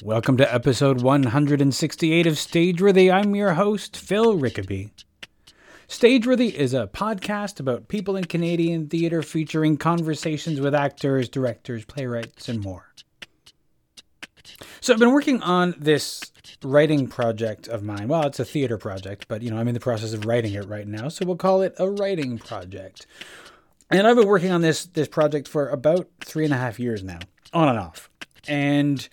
Welcome to episode 168 of Stageworthy. I'm your host, Phil Rickaby. Stageworthy is a podcast about people in Canadian theatre featuring conversations with actors, directors, playwrights, and more. So I've been working on this writing project of mine. Well, it's a theater project, but you know, I'm in the process of writing it right now, so we'll call it a writing project. And I've been working on this this project for about three and a half years now, on and off. And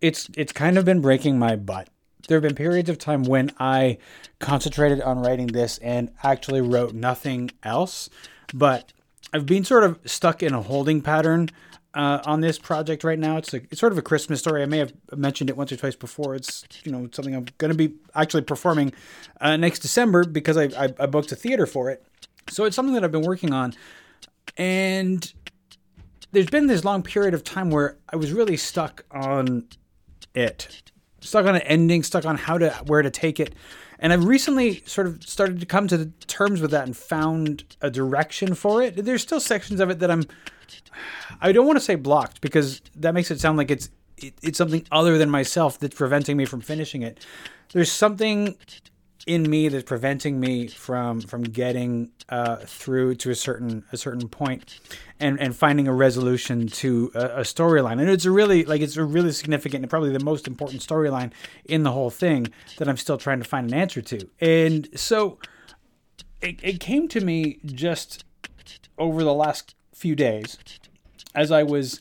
it's it's kind of been breaking my butt. There have been periods of time when I concentrated on writing this and actually wrote nothing else, but I've been sort of stuck in a holding pattern uh, on this project right now. It's, a, it's sort of a Christmas story. I may have mentioned it once or twice before. It's you know something I'm going to be actually performing uh, next December because I, I, I booked a theater for it. So it's something that I've been working on, and there's been this long period of time where I was really stuck on it, stuck on an ending, stuck on how to where to take it. And I've recently sort of started to come to terms with that and found a direction for it. There's still sections of it that I'm I don't want to say blocked because that makes it sound like it's it, it's something other than myself that's preventing me from finishing it. There's something in me that's preventing me from from getting uh, through to a certain a certain point and and finding a resolution to a, a storyline. And it's a really like it's a really significant and probably the most important storyline in the whole thing that I'm still trying to find an answer to. And so it, it came to me just over the last few days as I was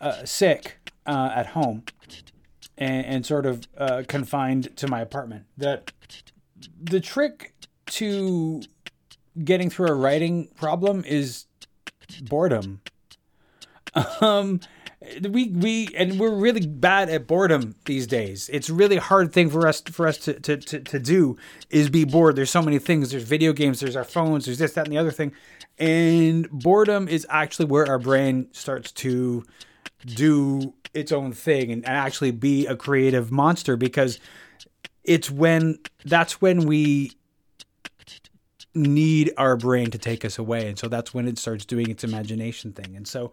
uh, sick uh, at home and, and sort of uh, confined to my apartment that the trick to getting through a writing problem is boredom. Um, we we and we're really bad at boredom these days. It's a really hard thing for us for us to, to, to, to do is be bored. There's so many things. There's video games. There's our phones. There's this, that, and the other thing. And boredom is actually where our brain starts to do its own thing and actually be a creative monster because it's when that's when we need our brain to take us away. And so that's when it starts doing its imagination thing. And so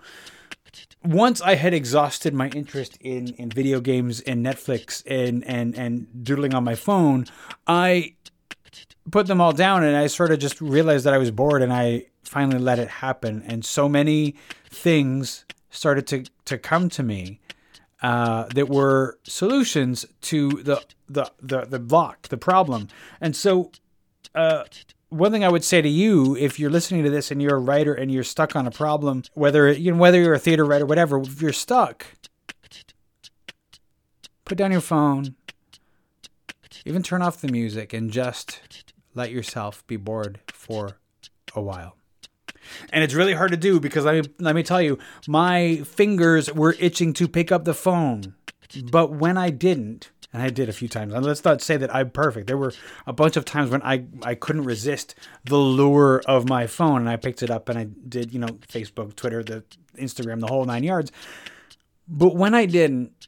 once i had exhausted my interest in in video games and netflix and and and doodling on my phone i put them all down and i sort of just realized that i was bored and i finally let it happen. And so many things started to to come to me uh, that were solutions to the, the the the block, the problem. And so, uh, one thing I would say to you, if you're listening to this and you're a writer and you're stuck on a problem, whether you know whether you're a theater writer, whatever, if you're stuck, put down your phone, even turn off the music, and just let yourself be bored for a while and it's really hard to do because let me let me tell you, my fingers were itching to pick up the phone, but when I didn't, and I did a few times. And let's not say that I'm perfect. There were a bunch of times when I I couldn't resist the lure of my phone, and I picked it up and I did you know Facebook, Twitter, the Instagram, the whole nine yards. But when I didn't,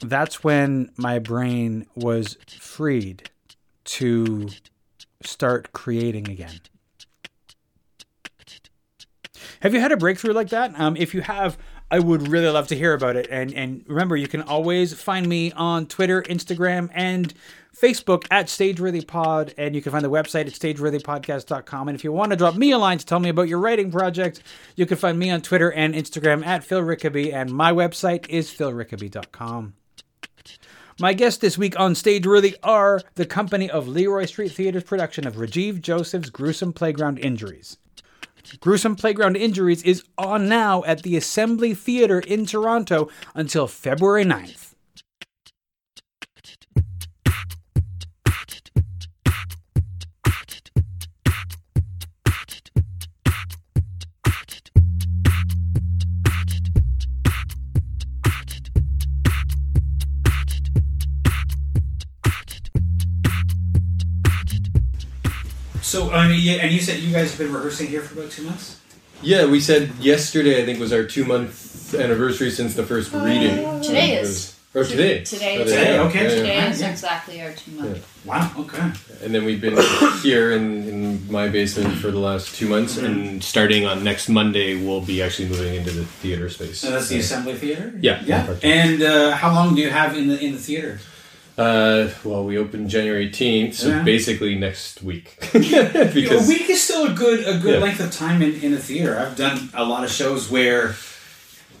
that's when my brain was freed to start creating again. Have you had a breakthrough like that? Um, if you have, I would really love to hear about it. And and remember, you can always find me on Twitter, Instagram, and Facebook at StageworthyPod, and you can find the website at StageworthyPodcast.com. And if you want to drop me a line to tell me about your writing project, you can find me on Twitter and Instagram at Phil Rickaby, and my website is philrickaby.com. My guests this week on Stage Stageworthy are the company of Leroy Street Theater's production of Rajiv Joseph's Gruesome Playground Injuries. Gruesome Playground Injuries is on now at the Assembly Theatre in Toronto until February 9th. So, I mean, yeah, and you said you guys have been rehearsing here for about two months. Yeah, we said yesterday. I think was our two month anniversary since the first reading. Today is. Or today. Today, Oh, Today, okay. Yeah, yeah. Today Yeah, is yeah. exactly our two month. Wow. Okay. And then we've been here in, in my basement for the last two months, and starting on next Monday, we'll be actually moving into the theater space. So that's the Assembly Theater. Yeah. Yeah. And uh, how long do you have in the in the theater? Uh, well, we open January 18th, so Yeah. basically next week. a week is still a good a good Yeah. length of time in, in a theater. I've done a lot of shows where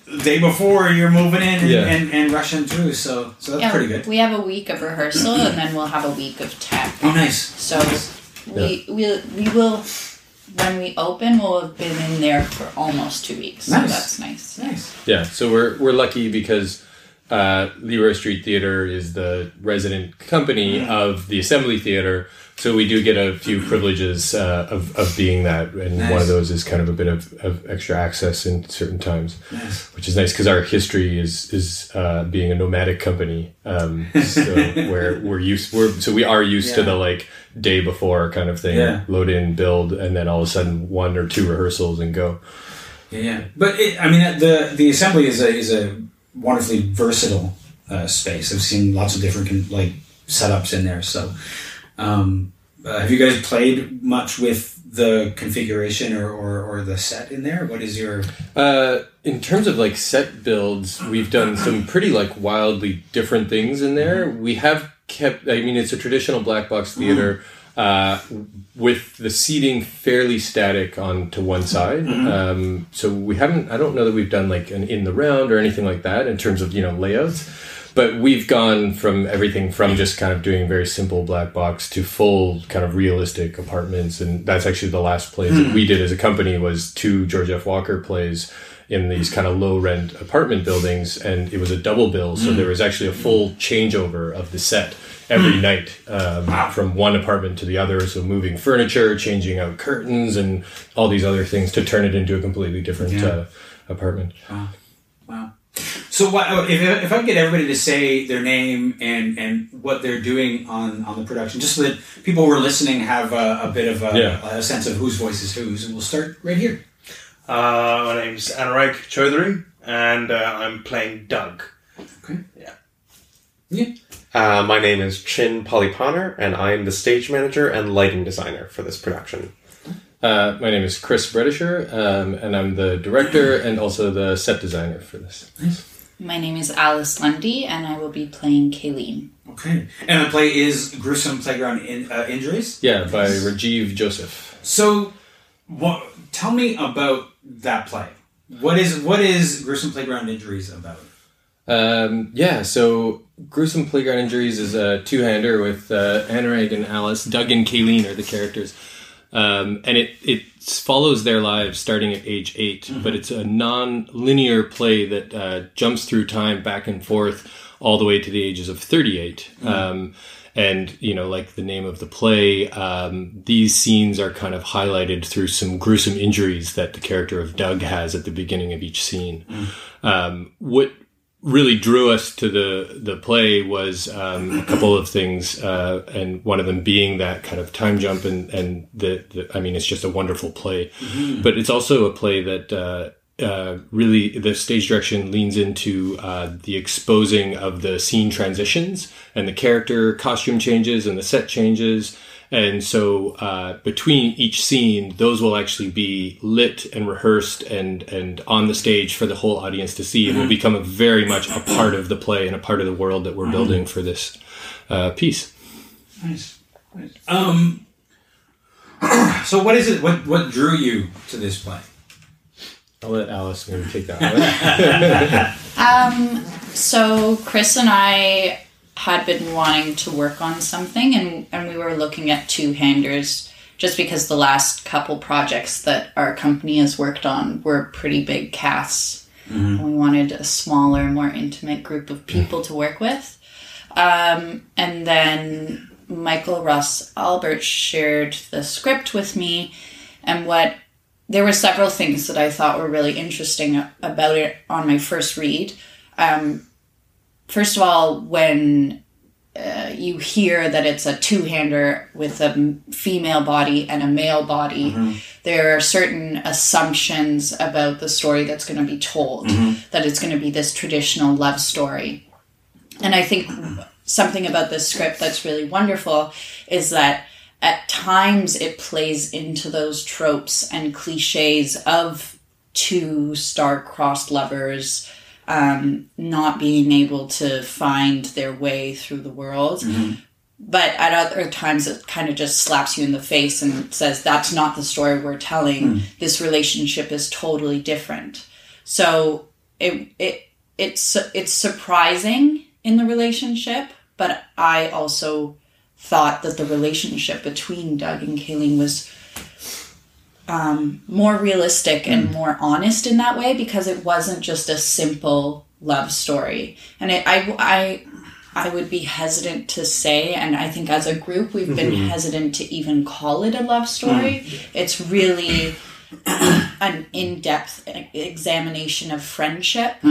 the day before you're moving in and, Yeah. and, and rushing through, so so that's Yeah, pretty good. we have a week of rehearsal and then we'll have a week of tech. Oh, nice. So we we we will when we open we'll have been in there for almost two weeks. So Nice. that's nice. Nice. Yeah, so we're we're lucky because uh, Leroy Street Theater is the resident company of the Assembly Theater, so we do get a few privileges uh, of of being that, and one of those is kind of a bit of, of extra access in certain times, Nice. which is nice because our history is is uh, being a nomadic company, um, so where we're used we're so we are used to the like day before kind of thing, Yeah. load in, build, and then all of a sudden one or two rehearsals and go. Yeah, yeah. But it, I mean, the the assembly is a is a wonderfully versatile uh, space. I've seen lots of different like setups in there. So, um, uh, have you guys played much with the configuration or, or, or the set in there? What is your Uh, in terms of like set builds, we've done some pretty like wildly different things in there. We have kept. I mean, it's a traditional black box theater. Uh, with the seating fairly static on to one side, um, so we haven't. I don't know that we've done like an in the round or anything like that in terms of you know layouts, but we've gone from everything from just kind of doing very simple black box to full kind of realistic apartments, and that's actually the last plays that we did as a company was two George F. Walker plays in these kind of low rent apartment buildings and it was a double bill so there was actually a full changeover of the set every night um, from one apartment to the other so moving furniture changing out curtains and all these other things to turn it into a completely different Yeah. uh, apartment wow? So what if if I can get everybody to say their name and and what they're doing on on the production, just so that people who are listening have a, a bit of a, Yeah. a sense of whose voice is whose, and we'll start right here. Uh, my name's Anurag Chaudhary, and uh, I'm playing Doug. Okay. Yeah. Yeah. Uh, my name is Chin Polyponer, and I am the stage manager and lighting designer for this production. uh, my name is chris bredisher um, and i'm the director and also the set designer for this Nice. My name is Alice Lundy and I will be playing Kayleen. Okay. And the play is gruesome playground in, uh, injuries. yeah by rajiv joseph So, what? Tell me about that play. What is what is gruesome playground injuries about? Um, yeah, so Gruesome Playground Injuries is a two-hander with uh, Anurag and Alice. Doug and Kayleen are the characters. Um, and it, it follows their lives starting at age 8 but it's a non-linear play that uh, jumps through time back and forth all the way to the ages of 38. Um, and, you know, like the name of the play, um, these scenes are kind of highlighted through some gruesome injuries that the character of Doug has at the beginning of each scene. Um, what really drew us to the the play was um, a couple of things, uh, and one of them being that kind of time jump, and and the, the I mean, it's just a wonderful play, but it's also a play that. Uh, uh, really, the stage direction leans into uh, the exposing of the scene transitions and the character costume changes and the set changes. And so, uh, between each scene, those will actually be lit and rehearsed and, and on the stage for the whole audience to see and will become a very much a part of the play and a part of the world that we're building for this uh, piece. Nice. nice. Um. So, what is it? What what drew you to this play? I'll let Alice maybe take that one. Um, so Chris and I had been wanting to work on something and, and we were looking at two handers just because the last couple projects that our company has worked on were pretty big casts. And we wanted a smaller, more intimate group of people to work with. Um, and then Michael Russ Albert shared the script with me and what there were several things that I thought were really interesting about it on my first read. Um, first of all, when uh, you hear that it's a two-hander with a female body and a male body, there are certain assumptions about the story that's going to be told. That it's going to be this traditional love story. And I think something about this script that's really wonderful is that at times it plays into those tropes and cliches of two star-crossed lovers um, not being able to find their way through the world. But at other times, it kind of just slaps you in the face and says, that's not the story we're telling. This relationship is totally different. So it, it, it's, it's surprising in the relationship, but I also thought that the relationship between Doug and Kayleen was um, more realistic and more honest in that way because it wasn't just a simple love story. And it, I, I, I would be hesitant to say, and I think as a group we've been hesitant to even call it a love story. It's really an in-depth examination of friendship.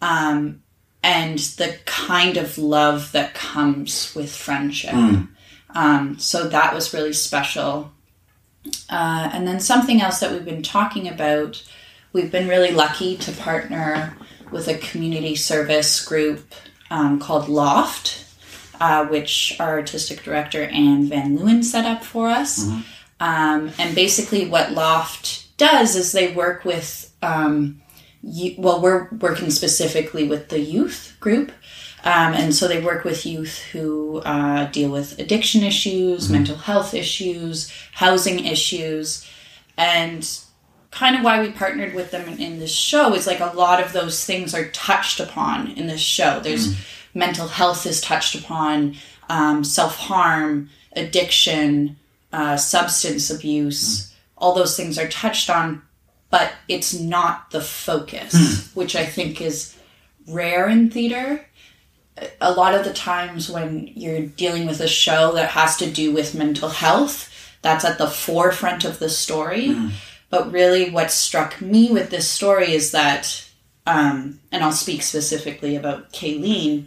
Um, and the kind of love that comes with friendship. Um, so that was really special. Uh, and then something else that we've been talking about, we've been really lucky to partner with a community service group um, called Loft, uh, which our artistic director Anne Van Leeuwen set up for us. Um, and basically, what Loft does is they work with, um, well, we're working specifically with the youth group. Um, and so they work with youth who uh, deal with addiction issues, mental health issues, housing issues. And kind of why we partnered with them in, in this show is like a lot of those things are touched upon in this show. There's mental health is touched upon, um, self harm, addiction, uh, substance abuse. All those things are touched on, but it's not the focus, which I think is rare in theater. A lot of the times when you're dealing with a show that has to do with mental health, that's at the forefront of the story. But really, what struck me with this story is that, um, and I'll speak specifically about Kayleen,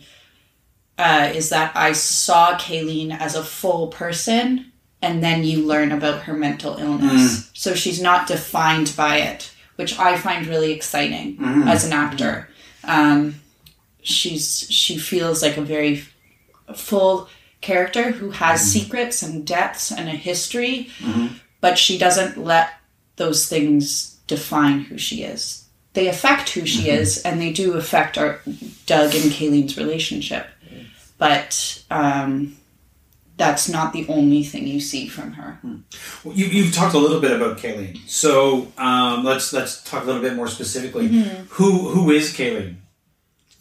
uh, is that I saw Kayleen as a full person, and then you learn about her mental illness. Mm. So she's not defined by it, which I find really exciting mm. as an actor. Um, she's she feels like a very full character who has mm-hmm. secrets and depths and a history mm-hmm. but she doesn't let those things define who she is. They affect who she mm-hmm. is and they do affect our doug and kayleen's relationship. Mm. But um, that's not the only thing you see from her Well, You, you've talked a little bit about Kayleen, so um, let's let's talk a little bit more specifically. Who who is Kayleen?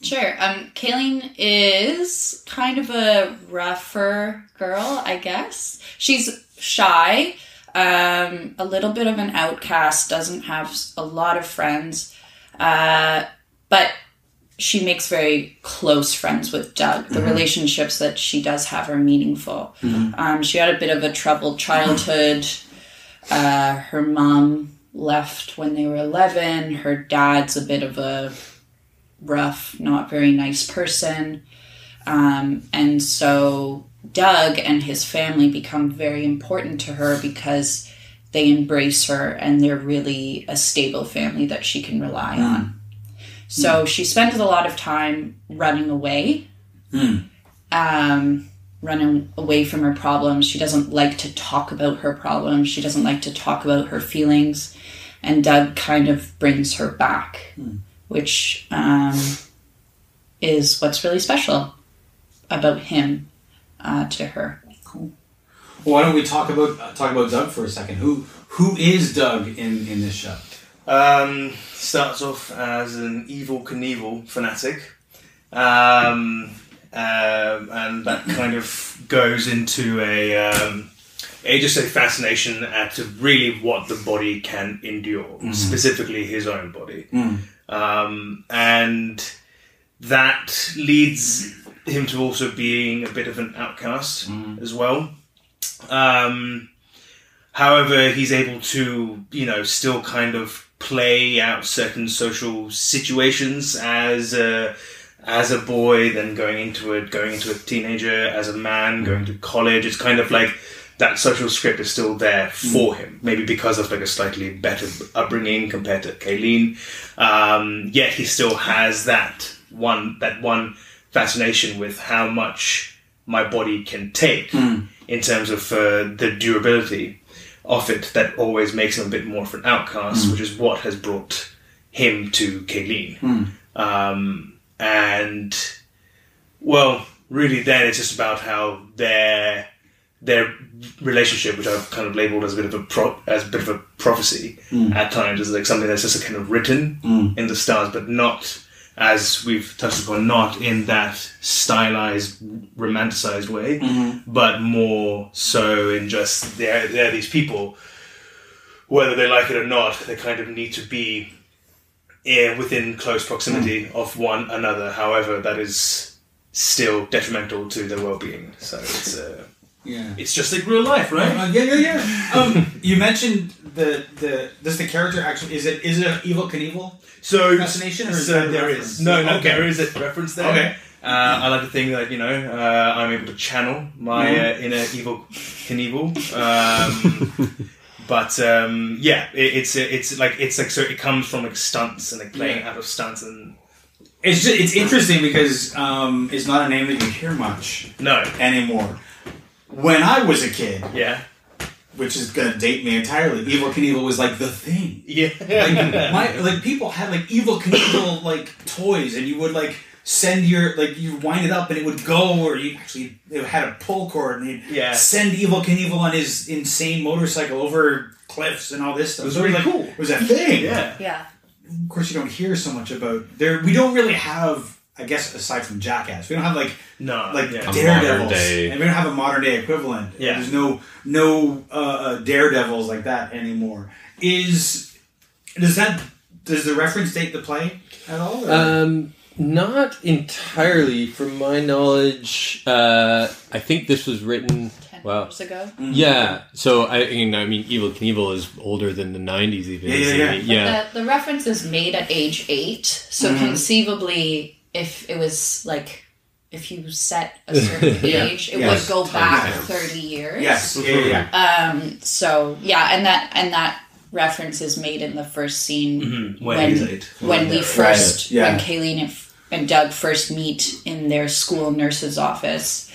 Sure. Um, Kayleen is kind of a rougher girl, I guess. She's shy, um, a little bit of an outcast, doesn't have a lot of friends, uh, but she makes very close friends with Doug. The relationships that she does have are meaningful. Um, she had a bit of a troubled childhood. Uh, her mom left when they were 11. Her dad's a bit of a rough, not very nice person. Um, and so Doug and his family become very important to her because they embrace her and they're really a stable family that she can rely on. So she spends a lot of time running away, um, running away from her problems. She doesn't like to talk about her problems, she doesn't like to talk about her feelings. And Doug kind of brings her back which um, is what's really special about him uh, to her. Well, why don't we talk about uh, talk about Doug for a second? Who who is Doug in in this show? Um, starts off as an Evel Knievel fanatic, um, um, and that kind of goes into a um, a just a fascination at really what the body can endure, specifically his own body, um, and that leads him to also being a bit of an outcast as well. Um, However, he's able to, you know, still kind of play out certain social situations as a as a boy, then going into a going into a teenager, as a man going to college. It's kind of like that social script is still there for him. Maybe because of like a slightly better upbringing compared to Kayleen. Um, yet he still has that one that one fascination with how much my body can take in terms of uh, the durability of it that always makes him a bit more of an outcast, mm. which is what has brought him to Kayleen. Mm. Um, and well, really, then it's just about how their their relationship, which I've kind of labelled as a bit of a pro- as a bit of a prophecy mm. at times, is like something that's just a kind of written in the stars, but not as we've touched upon, not in that stylized, romanticized way, mm-hmm. but more so in just they're they're these people, whether they like it or not, they kind of need to be yeah, within close proximity mm. of one another. However, that is still detrimental to their well-being. So it's uh, Yeah. it's just like real life, right? Uh, yeah, yeah, yeah. Um, you mentioned the the does the character actually is it is it an Evel Knievel? So Fascination, or is so that a there reference? is no, no, Okay. there is a reference there. Okay. Uh, I like to think that you know uh, I'm able to channel my uh, inner Evel Knievel. Um, but um, yeah, it, it's it's like it's like so it comes from like stunts and like playing Yeah. out of stunts and It's just, it's interesting because um, it's not a name that you hear much no, anymore. When I was a kid, yeah, which is gonna date me entirely, Evel Knievel was like the thing. yeah, Like my like people had like Evel Knievel like toys, and you would like send your like you wind it up and it would go, or you actually it had a pull cord, and you'd Yeah. send Evel Knievel on his insane motorcycle over cliffs and all this stuff. It was So really like, cool. It was a thing. yeah. Yeah. Of course, you don't hear so much about there. We don't really have. I guess aside from Jackass, we don't have like No, like yeah. Daredevils, and we don't have a modern day equivalent. Yeah. there's no no uh, uh, daredevils like that anymore. Is does that does the reference date the play at all? or- Um, not entirely, from my knowledge. Uh, I think this was written. Ten Wow. years ago. Yeah. So I, you know, I mean, Evel Knievel is older than the '90s, even. Yeah, yeah, yeah. yeah. The, the reference is made at age eight, so Mm-hmm. conceivably, if it was like, if you set a certain Yeah. age, it Yes. would go back thirty years. yes, yeah, yeah, yeah. Um. So yeah, and that and that reference is made in the first scene Mhm, when when when we Yeah. first yeah. when Kayleen and, and Doug first meet in their school nurse's office,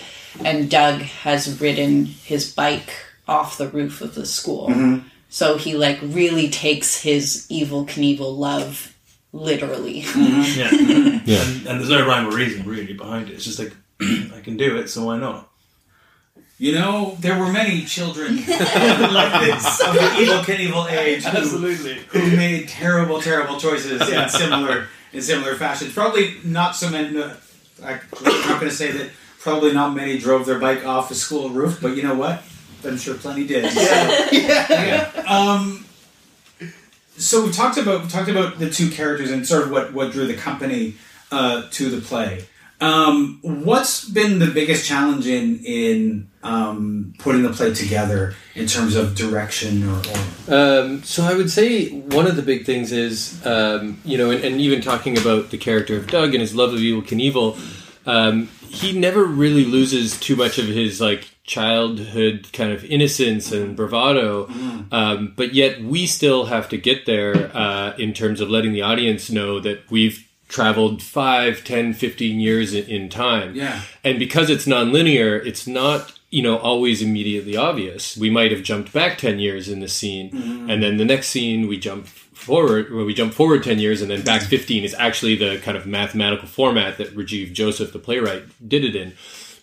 and Doug has ridden his bike off the roof of the school. Mm-hmm. So he like really takes his Evel Knievel love literally. Yeah. Yeah. And, and there's no rhyme or reason really behind it. It's just like I can do it, so why not? You know, there were many children like this of the Evel Knievel age who, Absolutely. who made terrible, terrible choices Yeah. in similar in similar fashions. Probably not so many. no, I, I'm not going to say that. Probably not many drove their bike off a school roof, but you know what? I'm sure plenty did. Yeah. Um, so we talked about we talked about the two characters and sort of what what drew the company uh, to the play. Um, what's been the biggest challenge in in um, putting the play together in terms of direction or, or Um, so I would say one of the big things is, um, you know, and, and even talking about the character of Doug and his love of Evel Knievel, um, he never really loses too much of his like childhood kind of innocence and bravado, um, but yet we still have to get there uh, in terms of letting the audience know that we've traveled 5 10 15 years in, in time. Yeah. and because it's nonlinear it's not you know always immediately obvious. We might have jumped back 10 years in the scene and then the next scene we jump forward where we jump forward 10 years and then back 15 is actually the kind of mathematical format that rajiv joseph the playwright did it in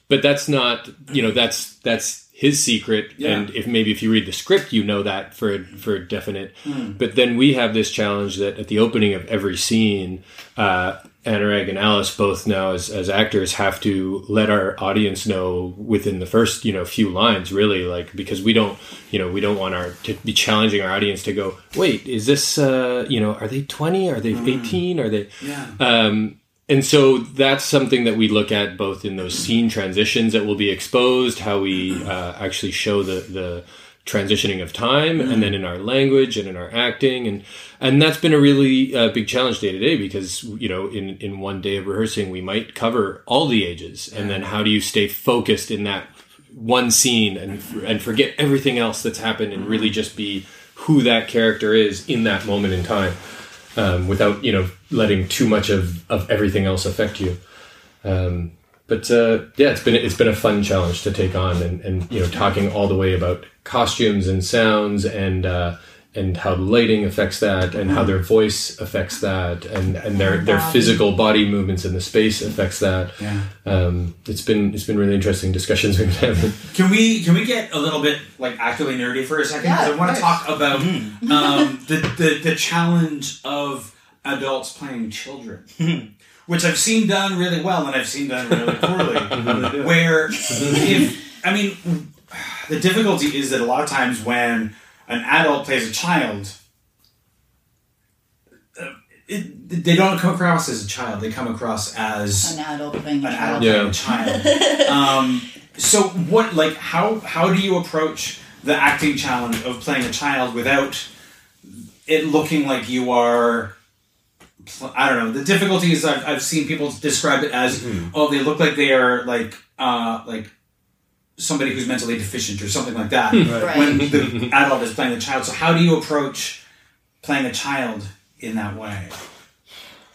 but that's not you know that's that's his secret. Yeah. and if maybe if you read the script you know that for for definite. But then we have this challenge that at the opening of every scene uh Anurag and Alice both now as, as actors have to let our audience know within the first you know few lines really like because we don't you know we don't want our to be challenging our audience to go wait is this uh you know are they 20 are they 18 are they yeah. Um, and so that's something that we look at both in those scene transitions that will be exposed, how we uh, actually show the, the transitioning of time, and then in our language and in our acting, and and that's been a really uh, big challenge day to day because you know in in one day of rehearsing we might cover all the ages, and then how do you stay focused in that one scene and and forget everything else that's happened and really just be who that character is in that moment in time um, without you know letting too much of, of everything else affect you. Um, but uh, yeah, it's been it's been a fun challenge to take on, and, and you know, talking all the way about costumes and sounds and uh, and how lighting affects that, and how their voice affects that, and and their their physical body movements in the space affects that. Yeah. Um, it's been it's been really interesting discussions we've had. Can we can we get a little bit like actually nerdy for a second? Because Yeah, I want to talk about um, the, the the challenge of adults playing children, which I've seen done really well and I've seen done really poorly. where if I mean the difficulty is that a lot of times when an adult plays a child. uh, It, they don't come across as a child; they come across as An adult playing a an child. adult Yeah. playing a child. um, so what like how how do you approach the acting challenge of playing a child without it looking like you are pl- I don't know. The difficulty is I've, I've seen people describe it as oh they look like they are like uh like somebody who's mentally deficient or something like that Right. when the adult is playing the child. So how do you approach playing a child in that way?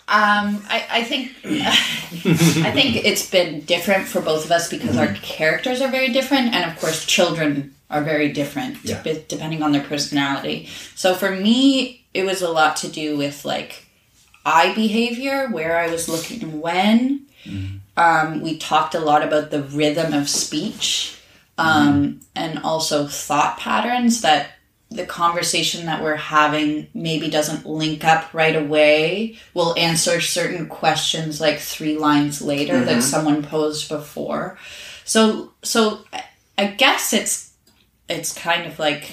Um, I, I think I think it's been different for both of us because our characters are very different, and of course, children are very different Yeah. de- depending on their personality. So for me, it was a lot to do with like eye behavior, where I was looking when. Um, we talked a lot about the rhythm of speech, um, and also thought patterns that the conversation that we're having maybe doesn't link up right away. We'll answer certain questions like three lines later that someone posed before. So so I- I guess it's it's kind of like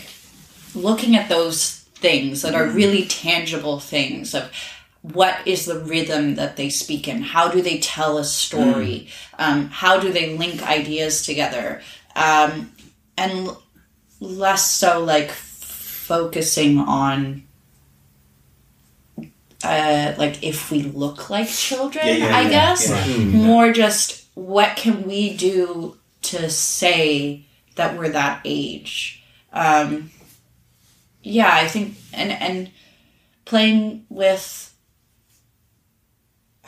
looking at those things that are really tangible things of what is the rhythm that they speak in? How do they tell a story? Um, how do they link ideas together? Um, and l- less so like focusing on uh, like if we look like children Yeah, yeah, i yeah, guess. Yeah. more just what can we do to say that we're that age? Um, yeah i think and and playing with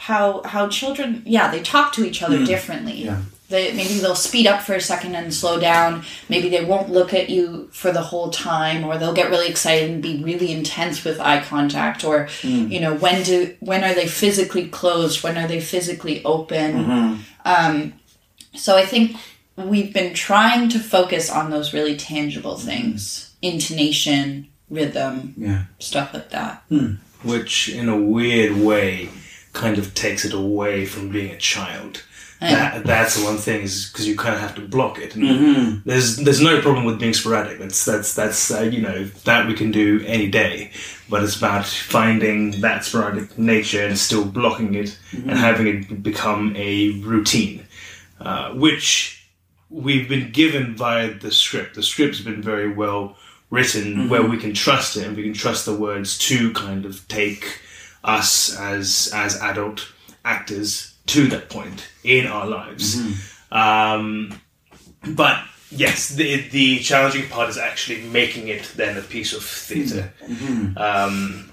how how children yeah they talk to each other hmm. differently. Yeah. they, maybe they'll speed up for a second and slow down. Maybe they won't look at you for the whole time or they'll get really excited and be really intense with eye contact or hmm. you know when do when are they physically closed? When are they physically open? Mm-hmm. Um, so i think we've been trying to focus on those really tangible hmm. things. Intonation rhythm Yeah. stuff like that. Which in a weird way kind of takes it away from being a child. That, that's the one thing is because you kind of have to block it. And There's there's no problem with being sporadic. That's that's that's uh, you know that we can do any day. But it's about finding that sporadic nature and still blocking it and having it become a routine, uh, which we've been given via the script. The script's been very well written, where we can trust it and we can trust the words to kind of take us as as adult actors to that point in our lives. Um, but yes, the the challenging part is actually making it then a piece of theater. Um,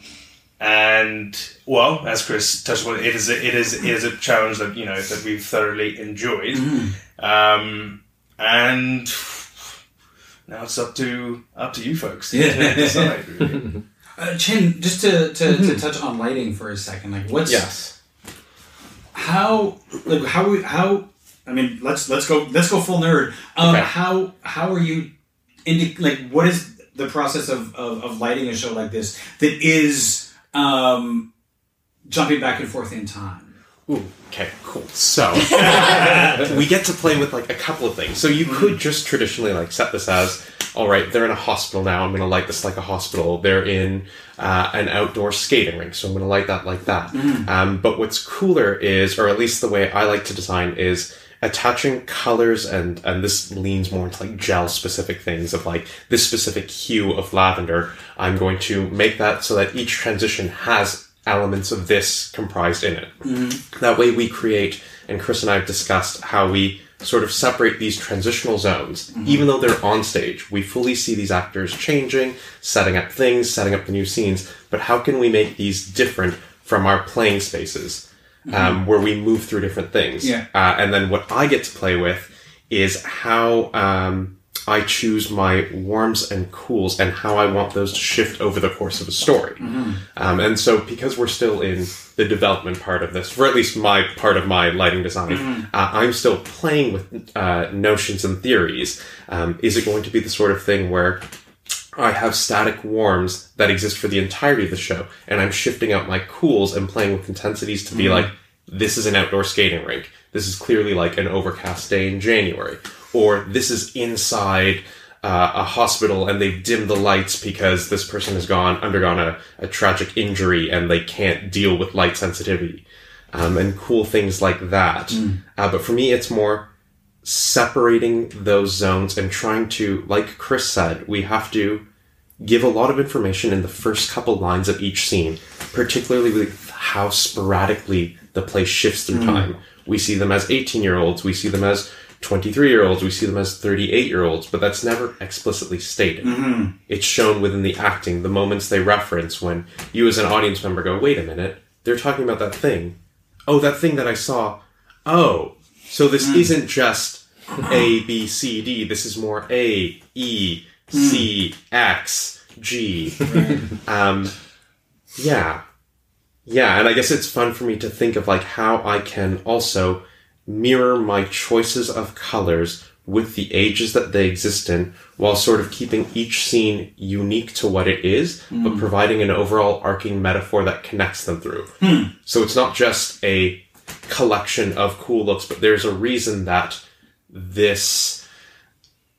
and well, as Chris touched on, it is a, it is it is a challenge that you know that we've thoroughly enjoyed. Um, and now it's up to up to you folks to decide. Really. Uh, Chin, just to, to, to touch on lighting for a second, like what's Yes. how like how how I mean let's let's go let's go full nerd. Um, Okay. How how are you indi- like what is the process of, of, of lighting a show like this that is um, jumping back and forth in time? Ooh, okay, cool. So we get to play with like a couple of things. So you could just traditionally like set this as, all right, they're in a hospital now. I'm going to light this like a hospital. They're in uh, an outdoor skating rink, so I'm going to light that like that. Um, but what's cooler is, or at least the way I like to design is attaching colors and and this leans more into like gel specific things of like this specific hue of lavender i'm going to make that so that each transition has elements of this comprised in it that way we create and chris and i have discussed how we sort of separate these transitional zones even though they're on stage we fully see these actors changing setting up things setting up the new scenes but how can we make these different from our playing spaces um, where we move through different things. Yeah. Uh, and then what I get to play with is how um, I choose my warms and cools and how I want those to shift over the course of a story. Um, and so, because we're still in the development part of this, for at least my part of my lighting design, uh, I'm still playing with uh, notions and theories. Um, is it going to be the sort of thing where I have static warms that exist for the entirety of the show, and I'm shifting out my cools and playing with intensities to be like, this is an outdoor skating rink. This is clearly like an overcast day in January. Or this is inside uh, a hospital and they've dimmed the lights because this person has gone undergone a, a tragic injury and they can't deal with light sensitivity. Um, and cool things like that. Uh, but for me, it's more separating those zones and trying to, like Chris said, we have to give a lot of information in the first couple lines of each scene, particularly with how sporadically the play shifts through time. We see them as 18 year olds, we see them as 23 year olds, we see them as 38 year olds, but that's never explicitly stated. Mm-hmm. It's shown within the acting, the moments they reference when you as an audience member go, wait a minute, they're talking about that thing. Oh, that thing that I saw. Oh, so this mm. isn't just A, B, C, D. This is more A, E, C, mm. X, G. Um, yeah. Yeah, and I guess it's fun for me to think of like how I can also mirror my choices of colors with the ages that they exist in while sort of keeping each scene unique to what it is, but hmm. providing an overall arcing metaphor that connects them through. Hmm. So it's not just a collection of cool looks, but there's a reason that this,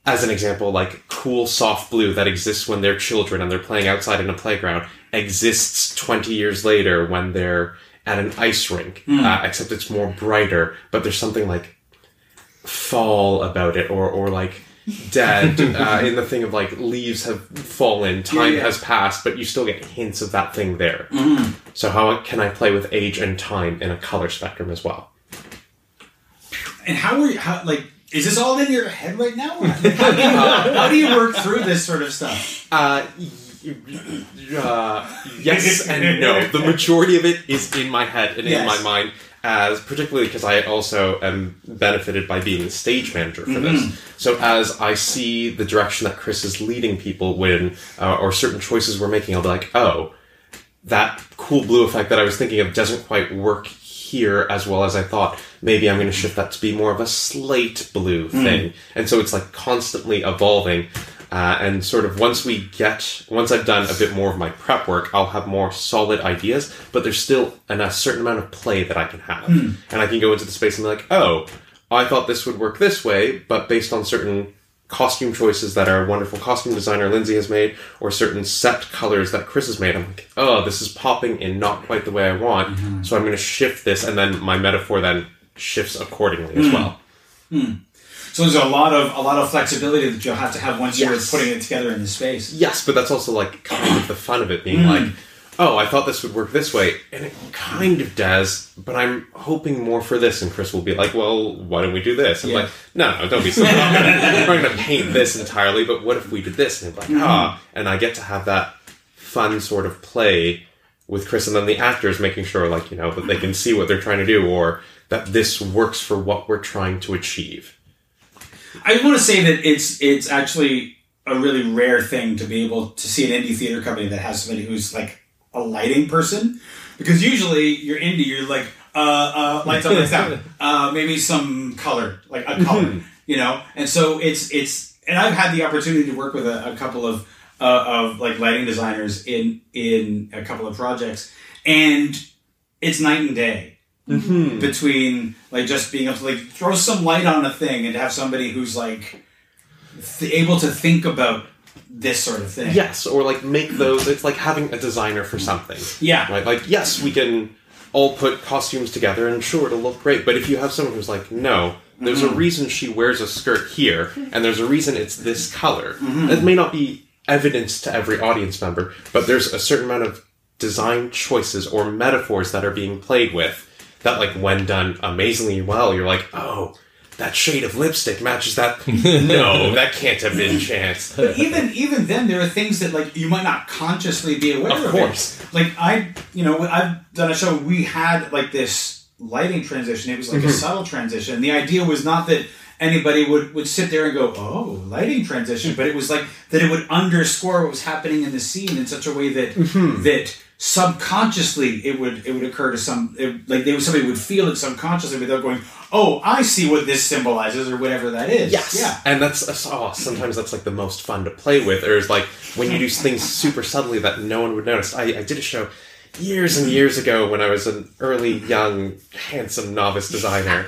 as an example, like cool soft blue that exists when they're children and they're playing outside in a playground exists 20 years later when they're at an ice rink, uh, except it's more brighter, but there's something like fall about it or, or like dead uh, in the thing of like leaves have fallen, time yeah. has passed, but you still get hints of that thing there. So how can I play with age and time in a color spectrum as well? And how are you? How like? Is this all in your head right now? How, do you, how do you work through this sort of stuff? Uh, uh, yes and no. The majority of it is in my head and in my mind, as particularly because I also am benefited by being the stage manager for this. So as I see the direction that Chris is leading people when, uh, or certain choices we're making, I'll be like, oh, that cool blue effect that I was thinking of doesn't quite work here as well as I thought. Maybe I'm going to shift that to be more of a slate blue thing. And so it's like constantly evolving. Uh, and sort of once we get, once I've done a bit more of my prep work, I'll have more solid ideas, but there's still an, a certain amount of play that I can have. Hmm. And I can go into the space and be like, oh, I thought this would work this way, but based on certain costume choices that our wonderful costume designer Lindsay has made, or certain set colors that Chris has made. I'm like, oh, this is popping in not quite the way I want, mm-hmm. so I'm going to shift this, and then my metaphor then shifts accordingly as hmm. well. Hmm. So there's a lot of a lot of flexibility that you'll have to have once Yes. you're putting it together in the space. Yes, but that's also like kind of the fun of it being like, oh, I thought this would work this way, and it kind of does, but I'm hoping more for this. And Chris will be like, well, why don't we do this? I'm Yeah. like, no, no, don't be so. I'm not going to paint this entirely, but what if we did this? And like, ah, and I get to have that fun sort of play with Chris and then the actors making sure, like, you know, that they can see what they're trying to do or that this works for what we're trying to achieve. I want to say that it's it's actually a really rare thing to be able to see an indie theater company that has somebody who's like a lighting person, because usually you're indie, you're like uh, uh, lights up, lights down, uh, maybe some color, like a color, you know. And so it's it's and I've had the opportunity to work with a, a couple of uh, of like lighting designers in in a couple of projects, and it's night and day Mm-hmm. between like just being able to like throw some light on a thing and have somebody who's like th- able to think about this sort of thing. Yes, or like make those, it's like having a designer for something. Yeah. Right? Like, yes, we can all put costumes together and sure, it'll look great. But if you have someone who's like, no, there's a mm-hmm. reason she wears a skirt here, and there's a reason it's this color. Mm-hmm. It may not be evidence to every audience member, but there's a certain amount of design choices or metaphors that are being played with that, like, when done amazingly well, you're like, oh, that shade of lipstick matches that. no, that can't have been chance. But even even then, there are things that like you might not consciously be aware of. Of it. course. Like I, you know, I've done a show. We had like this lighting transition. It was like a mm-hmm. subtle transition. The idea was not that anybody would, would sit there and go, "Oh, lighting transition," but it was like that it would underscore what was happening in the scene in such a way that mm-hmm. that subconsciously it would it would occur to some it, like they somebody would feel it subconsciously without going, "Oh, I see what this symbolizes" or whatever that is. yeah. And that's that's- oh, sometimes that's like the most fun to play with. Or is like when you do things super subtly that no one would notice. I, I did a show years and years ago when I was an early, young, handsome novice designer.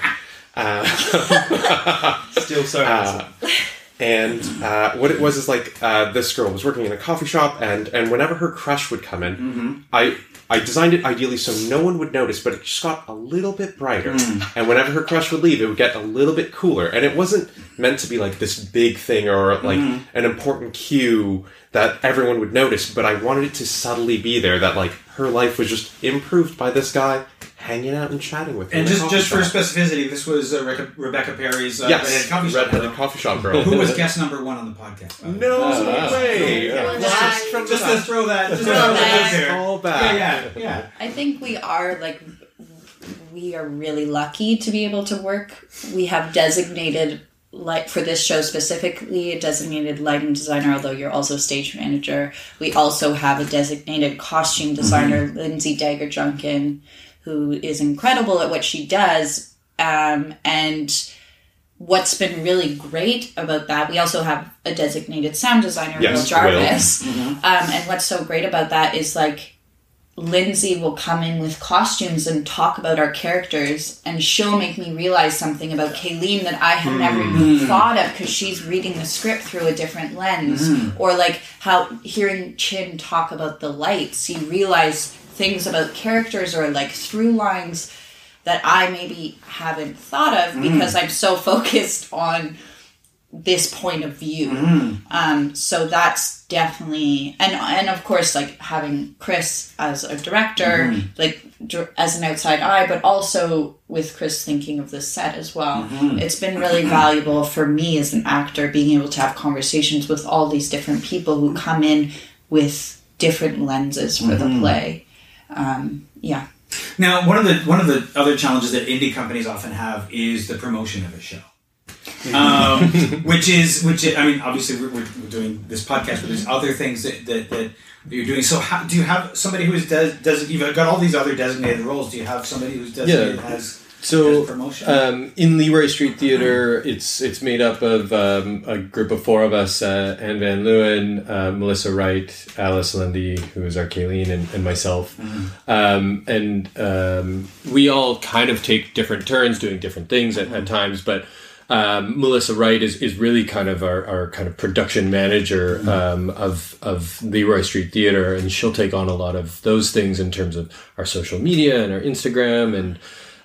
Uh, Still so handsome. and uh, what it was is like uh, this girl was working in a coffee shop, and and whenever her crush would come in, I I designed it ideally so no one would notice, but it just got a little bit brighter. And whenever her crush would leave, it would get a little bit cooler. And it wasn't meant to be like this big thing or like an important cue that everyone would notice, but I wanted it to subtly be there that like her life was just improved by this guy hanging out and chatting with her. And in just coffee just for specificity, this was uh, Rebecca, Rebecca Perry's uh, yes, redheaded coffee shop redheaded girl, coffee shop girl. who was guest number one on the podcast. by the way. No wow. way. Yeah. Just from Just to throw that, just Throw throw that that. there. all back. yeah, yeah. I think we are like we are really lucky to be able to work. We have designated like for this show specifically a designated lighting designer although you're also stage manager we also have a designated costume designer lindsay dagger junkin who is incredible at what she does um, and what's been really great about that we also have a designated sound designer Yes, will. Jarvis. Um, and what's so great about that is like Lindsay will come in with costumes and talk about our characters, and she'll make me realize something about Kayleen that I had never even thought of because she's reading the script through a different lens. Or like how hearing Chin talk about the lights, you realize things about characters or like through lines that I maybe haven't thought of mm. because I'm so focused on this point of view. Mm. Um, so that's definitely and and of course like having Chris as a director, mm-hmm. like dir- as an outside eye, but also with Chris thinking of the set as well. Mm-hmm. It's been really valuable for me as an actor being able to have conversations with all these different people who come in with different lenses for the mm-hmm. play. Um, yeah. Now, one of the one of the other challenges that indie companies often have is the promotion of a show, um, which is which is, I mean, obviously we're, we're, we're doing this podcast, but there's other things that that, that you're doing. So, how, do you have somebody who is des, does You've got all these other designated roles. Do you have somebody who's designated Yeah. as So um, in Leroy Street Theater, it's it's made up of um, a group of four of us: uh, Anne Van Leeuwen, uh, Melissa Wright, Alice Lundy, who is our Kayleen, and, and myself. Um, and um, we all kind of take different turns doing different things at, at times, but. Um, Melissa Wright is, is really kind of our, our kind of production manager um, of of Leroy Street Theater, and she'll take on a lot of those things in terms of our social media and our Instagram and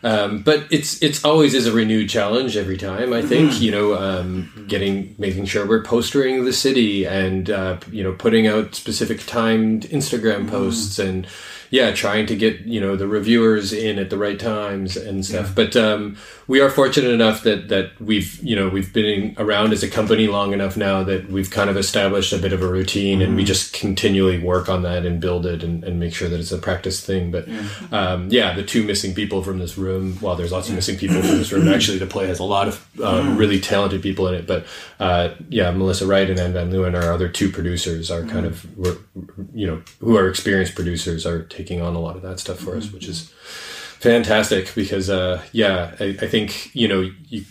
um, but it's it's always is a renewed challenge every time. I think you know, um, getting making sure we're postering the city and uh, you know putting out specific timed Instagram posts and yeah, trying to get you know the reviewers in at the right times and stuff. But um, we are fortunate enough that that we've you know we've been around as a company long enough now that we've kind of established a bit of a routine and we just continually work on that and build it and, and make sure that it's a practice thing. But um, yeah, the two missing people from this room. While there's lots of missing people from this room, actually the play has a lot of uh, really talented people in it. But uh, yeah, Melissa Wright and Anne Van Leeuwen, our other two producers, are kind of we're, you know who are experienced producers are taking on a lot of that stuff for us, which is fantastic because uh, yeah, I, I think you know you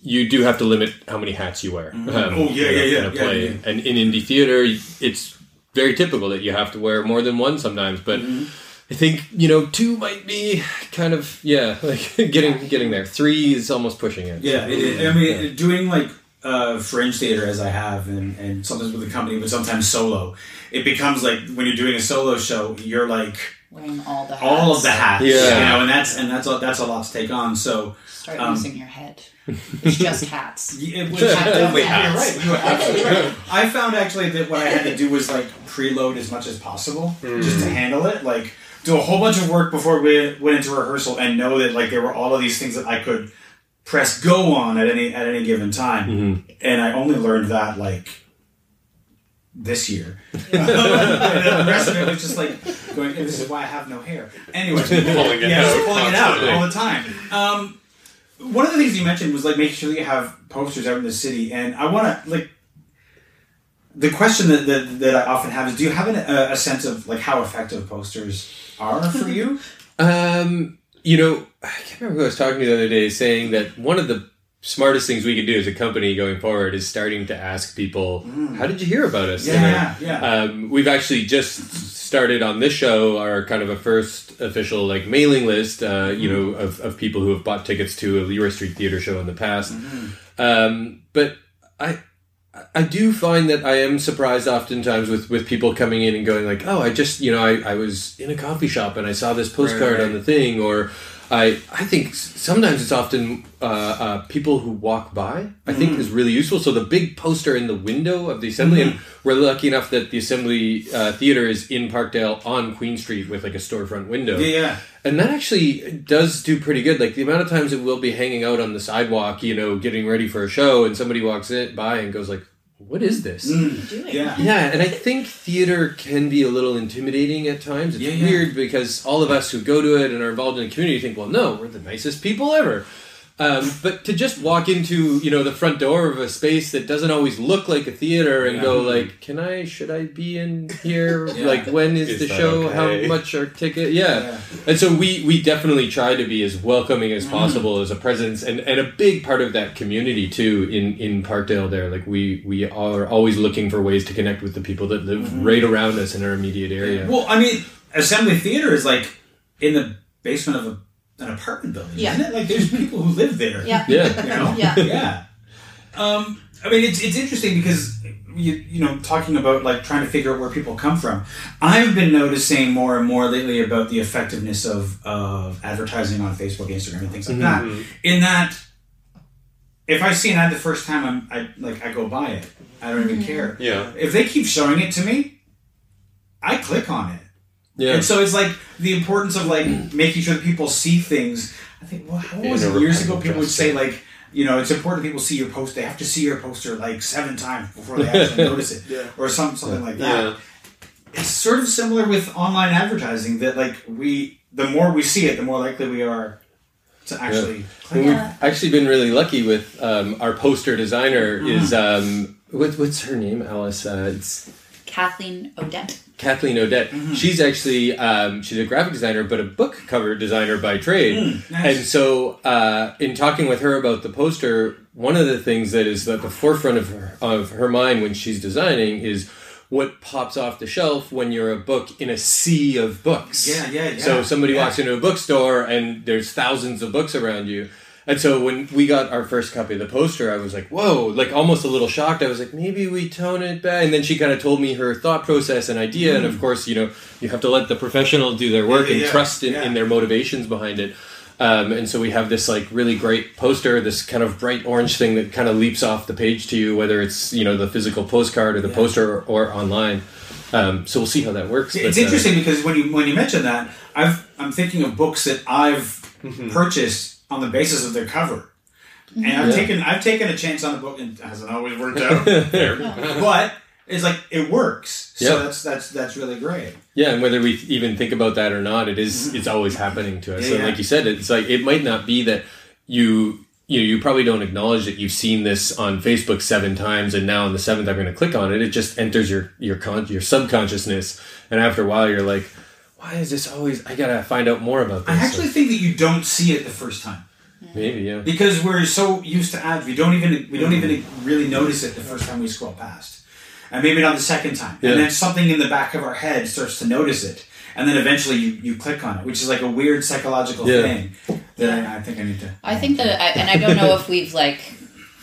you do have to limit how many hats you wear. Um, Oh, yeah, in a- yeah, yeah, in a yeah, play. yeah. And in indie theater, it's very typical that you have to wear more than one sometimes, but. I think you know two might be kind of yeah like getting getting there. Three is almost pushing it. Yeah, it is. I mean, doing like uh, fringe theater as I have, and, and sometimes with a company, but sometimes solo, it becomes like when you're doing a solo show, you're like Wearing all the hats. all of the hats, Yeah. you know, and that's and that's a, that's a lot to take on. So Start Um, using your head. It's just hats. Yeah, it was- Only you're hats. right. You're absolutely right. I found actually that what I had to do was like preload as much as possible just to handle it. Like do a whole bunch of work before we went into rehearsal and know that like there were all of these things that I could press go on at any at any given time. And I only learned that like this year. and the rest of it was just like going, this is why I have no hair. Anyway, Pulling it yeah, out just pulling it out all the time. Um, one of the things you mentioned was like making sure that you have posters out in the city, and I want to like. The question that, that, that I often have is: Do you have an, a, a sense of like how effective posters are for you? Um, you know, I can't remember who I was talking to the other day saying that one of the smartest things we could do as a company going forward is starting to ask people, "How did you hear about us?" Yeah, yeah. Um, we've actually just started on this show our kind of a first official like mailing list, uh, you know, of, of people who have bought tickets to a Leroy Street Theater show in the past. Um, but I. I do find that I am surprised oftentimes with, with people coming in and going like, oh, I just you know I, I was in a coffee shop and I saw this postcard right. on the thing, or I I think sometimes it's often uh, uh, people who walk by I think is really useful. So the big poster in the window of the assembly, and we're lucky enough that the assembly uh, theater is in Parkdale on Queen Street with like a storefront window. Yeah, yeah. And that actually does do pretty good. Like the amount of times it will be hanging out on the sidewalk, you know, getting ready for a show, and somebody walks it by and goes like, "What is this?" Mm. Doing. Yeah. Yeah, and I think theater can be a little intimidating at times. It's Yeah, yeah. weird because all of us who go to it and are involved in the community think, well, no, we're the nicest people ever. Um, but to just walk into you know the front door of a space that doesn't always look like a theater and go like, can I? Should I be in here? Yeah. Like, when is, Is the show? okay? How much are ticket? Yeah. Yeah. And so we we definitely try to be as welcoming Mm. as possible as a presence and, and a big part of that community too in in Parkdale there like we we are always looking for ways to connect with the people that live Mm-hmm. right around us in our immediate area. Well, I mean, Assembly Theater is like in the basement of a, an apartment building, Yeah. isn't it? Like there's people who live there. Yeah. Yeah. You know? Yeah. yeah. Um, I mean, it's, it's interesting because you you know talking about like trying to figure out where people come from. I've been noticing more and more lately about the effectiveness of of advertising on Facebook, Instagram, and things like that. In that, if I see an ad the first time, I'm I like I go buy it. I don't even care. Yeah. If they keep showing it to me, I click on it. Yeah. And so it's like the importance of like making sure that people see things. I think well, what was it years ago? People would say like, you know, it's important that people see your post. They have to see your poster like seven times before they actually notice it, or some something like that. Yeah. It's sort of similar with online advertising that like we, the more we see it, the more likely we are to actually click. And on it. Yeah. We've actually been really lucky with um, our poster designer Mm-hmm. is um, what, what's her name Alice uh, it's Kathleen Odette. Kathleen Odette. Mm-hmm. She's actually um, she's a graphic designer, but a book cover designer by trade. Mm, nice. And so, uh, in talking with her about the poster, one of the things that is at the forefront of her, of her mind when she's designing is what pops off the shelf when you're a book in a sea of books. Yeah, yeah, yeah. So somebody Yeah. walks into a bookstore and there's thousands of books around you. And so when we got our first copy of the poster, I was like, whoa, like almost a little shocked. I was like, maybe we tone it back. And then she kind of told me her thought process and idea. And of course, you know, you have to let the professional do their work Mm. Yeah, and yeah, trust in, yeah. in their motivations behind it. Um, and so we have this like really great poster, this kind of bright orange thing that kind of leaps off the page to you, whether it's, you know, the physical postcard or the poster or, or online. Um, so we'll see how that works. It's but, uh, interesting because when you when you mention that, I've I'm thinking of books that I've purchased on the basis of their cover, and I've Yeah. taken I've taken a chance on a book and it hasn't always worked out, There. but it's like it works. So Yeah. that's that's that's really great. Yeah, and whether we even think about that or not, it is it's always happening to us. Mm-hmm. Yeah, and yeah. like you said, it's like it might not be that you you know, you probably don't acknowledge that you've seen this on Facebook seven times, and now on the seventh I'm going to click on it. It just enters your your con- your subconsciousness, and after a while you're like, why is this always? I gotta find out more about this. I actually think that you don't see it the first time maybe yeah. because we're so used to ads. We don't even we don't mm-hmm. even really notice it the first time we scroll past, and maybe not the second time. Yeah. And then something in the back of our head starts to notice it, and then eventually you, you click on it, which is like a weird psychological Yeah. thing that I, I think I need to. I think that, I, and I don't know if we've like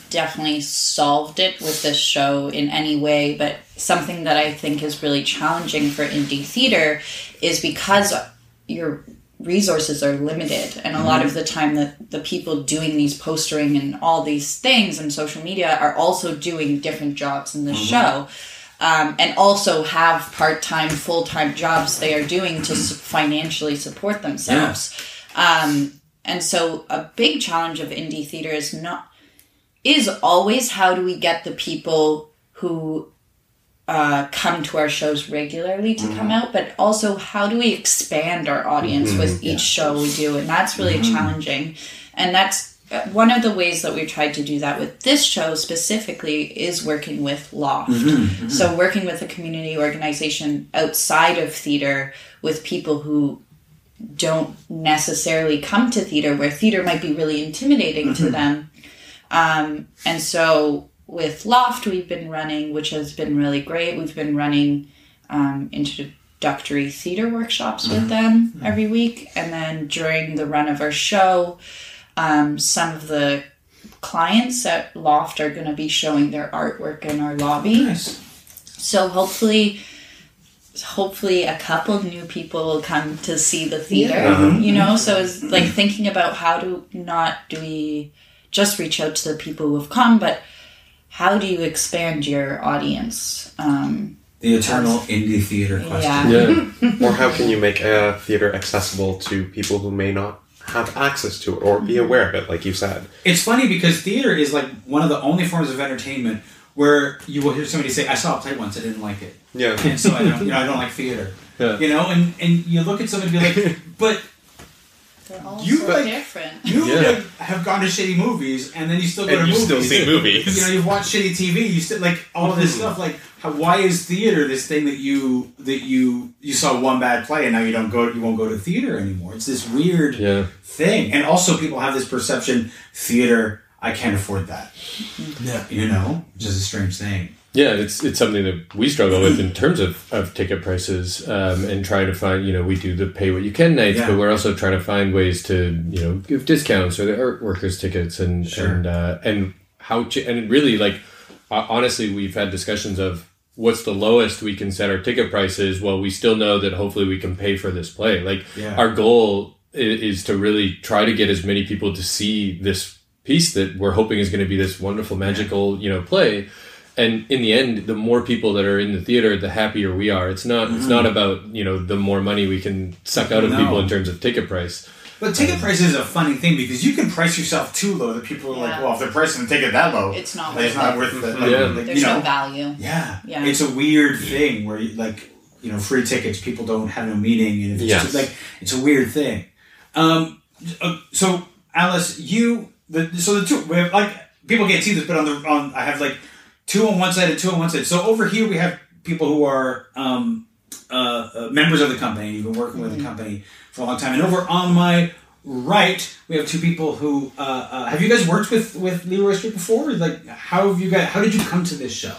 definitely solved it with this show in any way, but something that I think is really challenging for indie theater is because your resources are limited, and a lot of the time that the people doing these postering and all these things and social media are also doing different jobs in the show. Um, and also have part-time, full-time jobs they are doing to financially support themselves. Um, and so a big challenge of indie theater is not is always how do we get the people who uh, come to our shows regularly to come out, but also how do we expand our audience with each show we do? And that's really challenging. And that's uh, one of the ways that we've tried to do that with this show specifically is working with Loft. So, working with a community organization outside of theater with people who don't necessarily come to theater where theater might be really intimidating to them. Um, and so with Loft, we've been running, which has been really great. We've been running um, introductory theater workshops with them every week. And then during the run of our show, um, some of the clients at Loft are going to be showing their artwork in our lobby. Nice. So hopefully, hopefully a couple of new people will come to see the theater. You know, so it's like thinking about how do not do we just reach out to the people who have come, but how do you expand your audience? Um, The eternal indie theater question. yeah. Yeah. or how can you make a theater accessible to people who may not have access to it or be aware of it, like you said? It's funny because theater is like one of the only forms of entertainment where you will hear somebody say, "I saw a play once, I didn't like it." Yeah. and so I don't, you know, I don't like theater. Yeah. You know, and and you look at somebody and be like, but They're all You so like- different. you Yeah. like, have gone to shitty movies, and then you still go And to you movies. still see movies. You know, you've watched shitty TV. You still like all of this hmm. stuff. Like, how, why is theater this thing that you that you you saw one bad play and now you don't go you won't go to theater anymore? It's this weird Yeah. thing, and also people have this perception: theater, I can't afford that. Mm-hmm. Yeah. You know, which is a strange thing. Yeah, it's it's something that we struggle with in terms of, of ticket prices um, and trying to find. You know, we do the pay what you can nights, Yeah. but we're also trying to find ways to you know give discounts or the art workers tickets and Sure. and uh, and how to and really like honestly, we've had discussions of what's the lowest we can set our ticket prices. Well, we still know that hopefully we can pay for this play. Like Yeah. our goal is to really try to get as many people to see this piece that we're hoping is going to be this wonderful magical you know play and in the end the more people that are in the theater the happier we are it's not it's not about you know the more money we can suck out of Mm-hmm. No. people in terms of ticket price But ticket price is a funny thing because you can price yourself too low that people are like, well, if they're pricing the ticket that low, It's not like, it's worth not it. worth it. Like, Yeah. like, There's you know, no value. Yeah. Yeah. It's a weird thing where you, like, you know, free tickets, people don't have no meaning and it's Yes. just like it's a weird thing. Um uh, so Alice, you the so the two we have like people can't see this, but on the on I have like two on one side and two on one side. So over here we have people who are um uh, uh members of the company, you've been working with the company for a long time. And over on my right, we have two people who uh, uh, have you guys worked with with Leroy Street before? Like, how have you guys? How did you come to this show?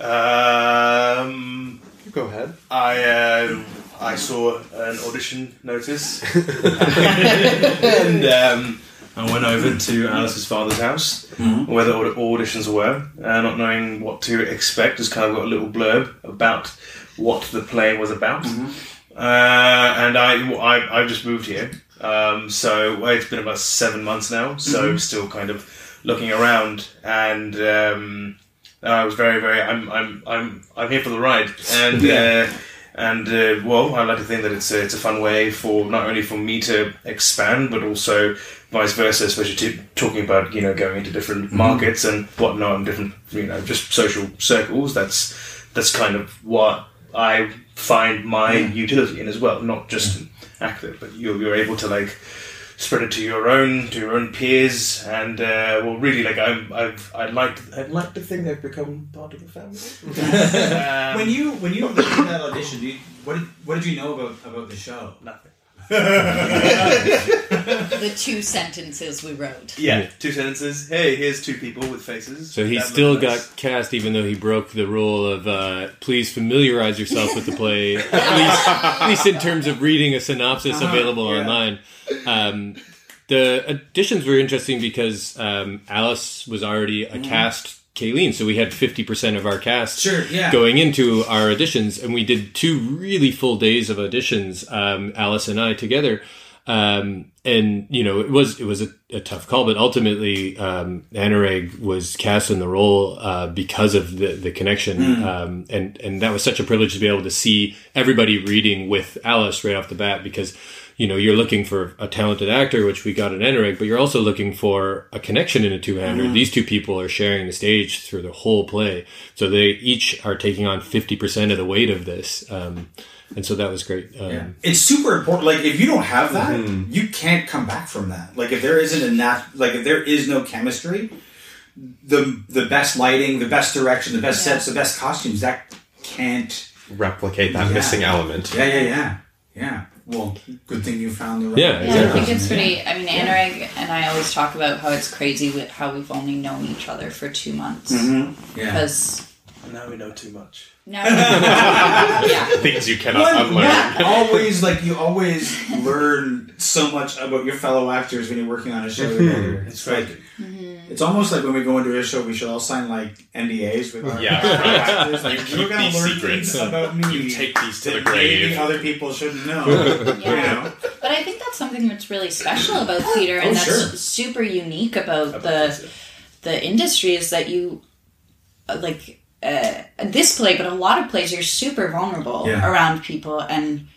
Um, Go ahead. I uh, I saw an audition notice, and um, I went over to Alice's father's house where the auditions were, uh, not knowing what to expect. Just kind of got a little blurb about what the play was about, uh, and I, I I just moved here, um, so it's been about seven months now. So still kind of looking around and. Um, I was very, very. I'm, I'm, I'm, I'm here for the ride, and Yeah. uh, and uh, well, I like to think that it's a, it's a fun way for not only for me to expand, but also vice versa, especially to, talking about you know going into different markets and whatnot, and different you know just social circles. That's that's kind of what I find my utility in as well, not just actor, but you're you're able to like spread it to your own to your own peers and uh, well really like I'm I've I'd like to, I'd like to think I've become part of the family. Um, when you when you did that audition, do you, what did what did you know about about the show? nothing. The two sentences we wrote. Yeah, two sentences. Hey, here's two people with faces. so he That still got nice. cast even though he broke the rule of uh, please familiarize yourself with the play at least, at least in terms of reading a synopsis available yeah. online um, the additions were interesting because um, alice was already a cast Kayleen, so we had 50% of our cast Sure, yeah. going into our auditions, and we did two really full days of auditions, um, Alice and I together. Um, and you know, it was it was a, a tough call, but ultimately, um, Anurag was cast in the role uh, because of the the connection, um, and and that was such a privilege to be able to see everybody reading with Alice right off the bat because you know you're looking for a talented actor, which we got in Anurag, but you're also looking for a connection in a two hander. These two people are sharing the stage through the whole play, so they each are taking on fifty percent of the weight of this, um, and so that was great. Um, It's super important. Like if you don't have that, you can't come back from that. Like if there isn't enough, like if there is no chemistry, the the best lighting, the best direction, the best Yeah. sets, the best costumes, that can't. Replicate that Yeah. missing element. Yeah, yeah, yeah, yeah. Well, good thing you found the right. Yeah, Yeah, I think it's pretty. I mean, Anurag and I always talk about how it's crazy with how we've only known each other for two months Mhm. Yeah. because Now we know too much. now, yeah, Things you cannot One, unlearn. yeah, always like you always learn so much about your fellow actors when you're working on a show together. It's like it's almost like when we go into a show, we should all sign like NDAs with our Yeah, actors. Like You you're keep gonna these learn secrets. things about me. You take these to the that maybe other people shouldn't know. yeah. You know? But I think that's something that's really special about theater, and Oh, that's sure. super unique about the the industry is that you uh, like uh, this play, but a lot of plays you're super vulnerable Yeah. around people, and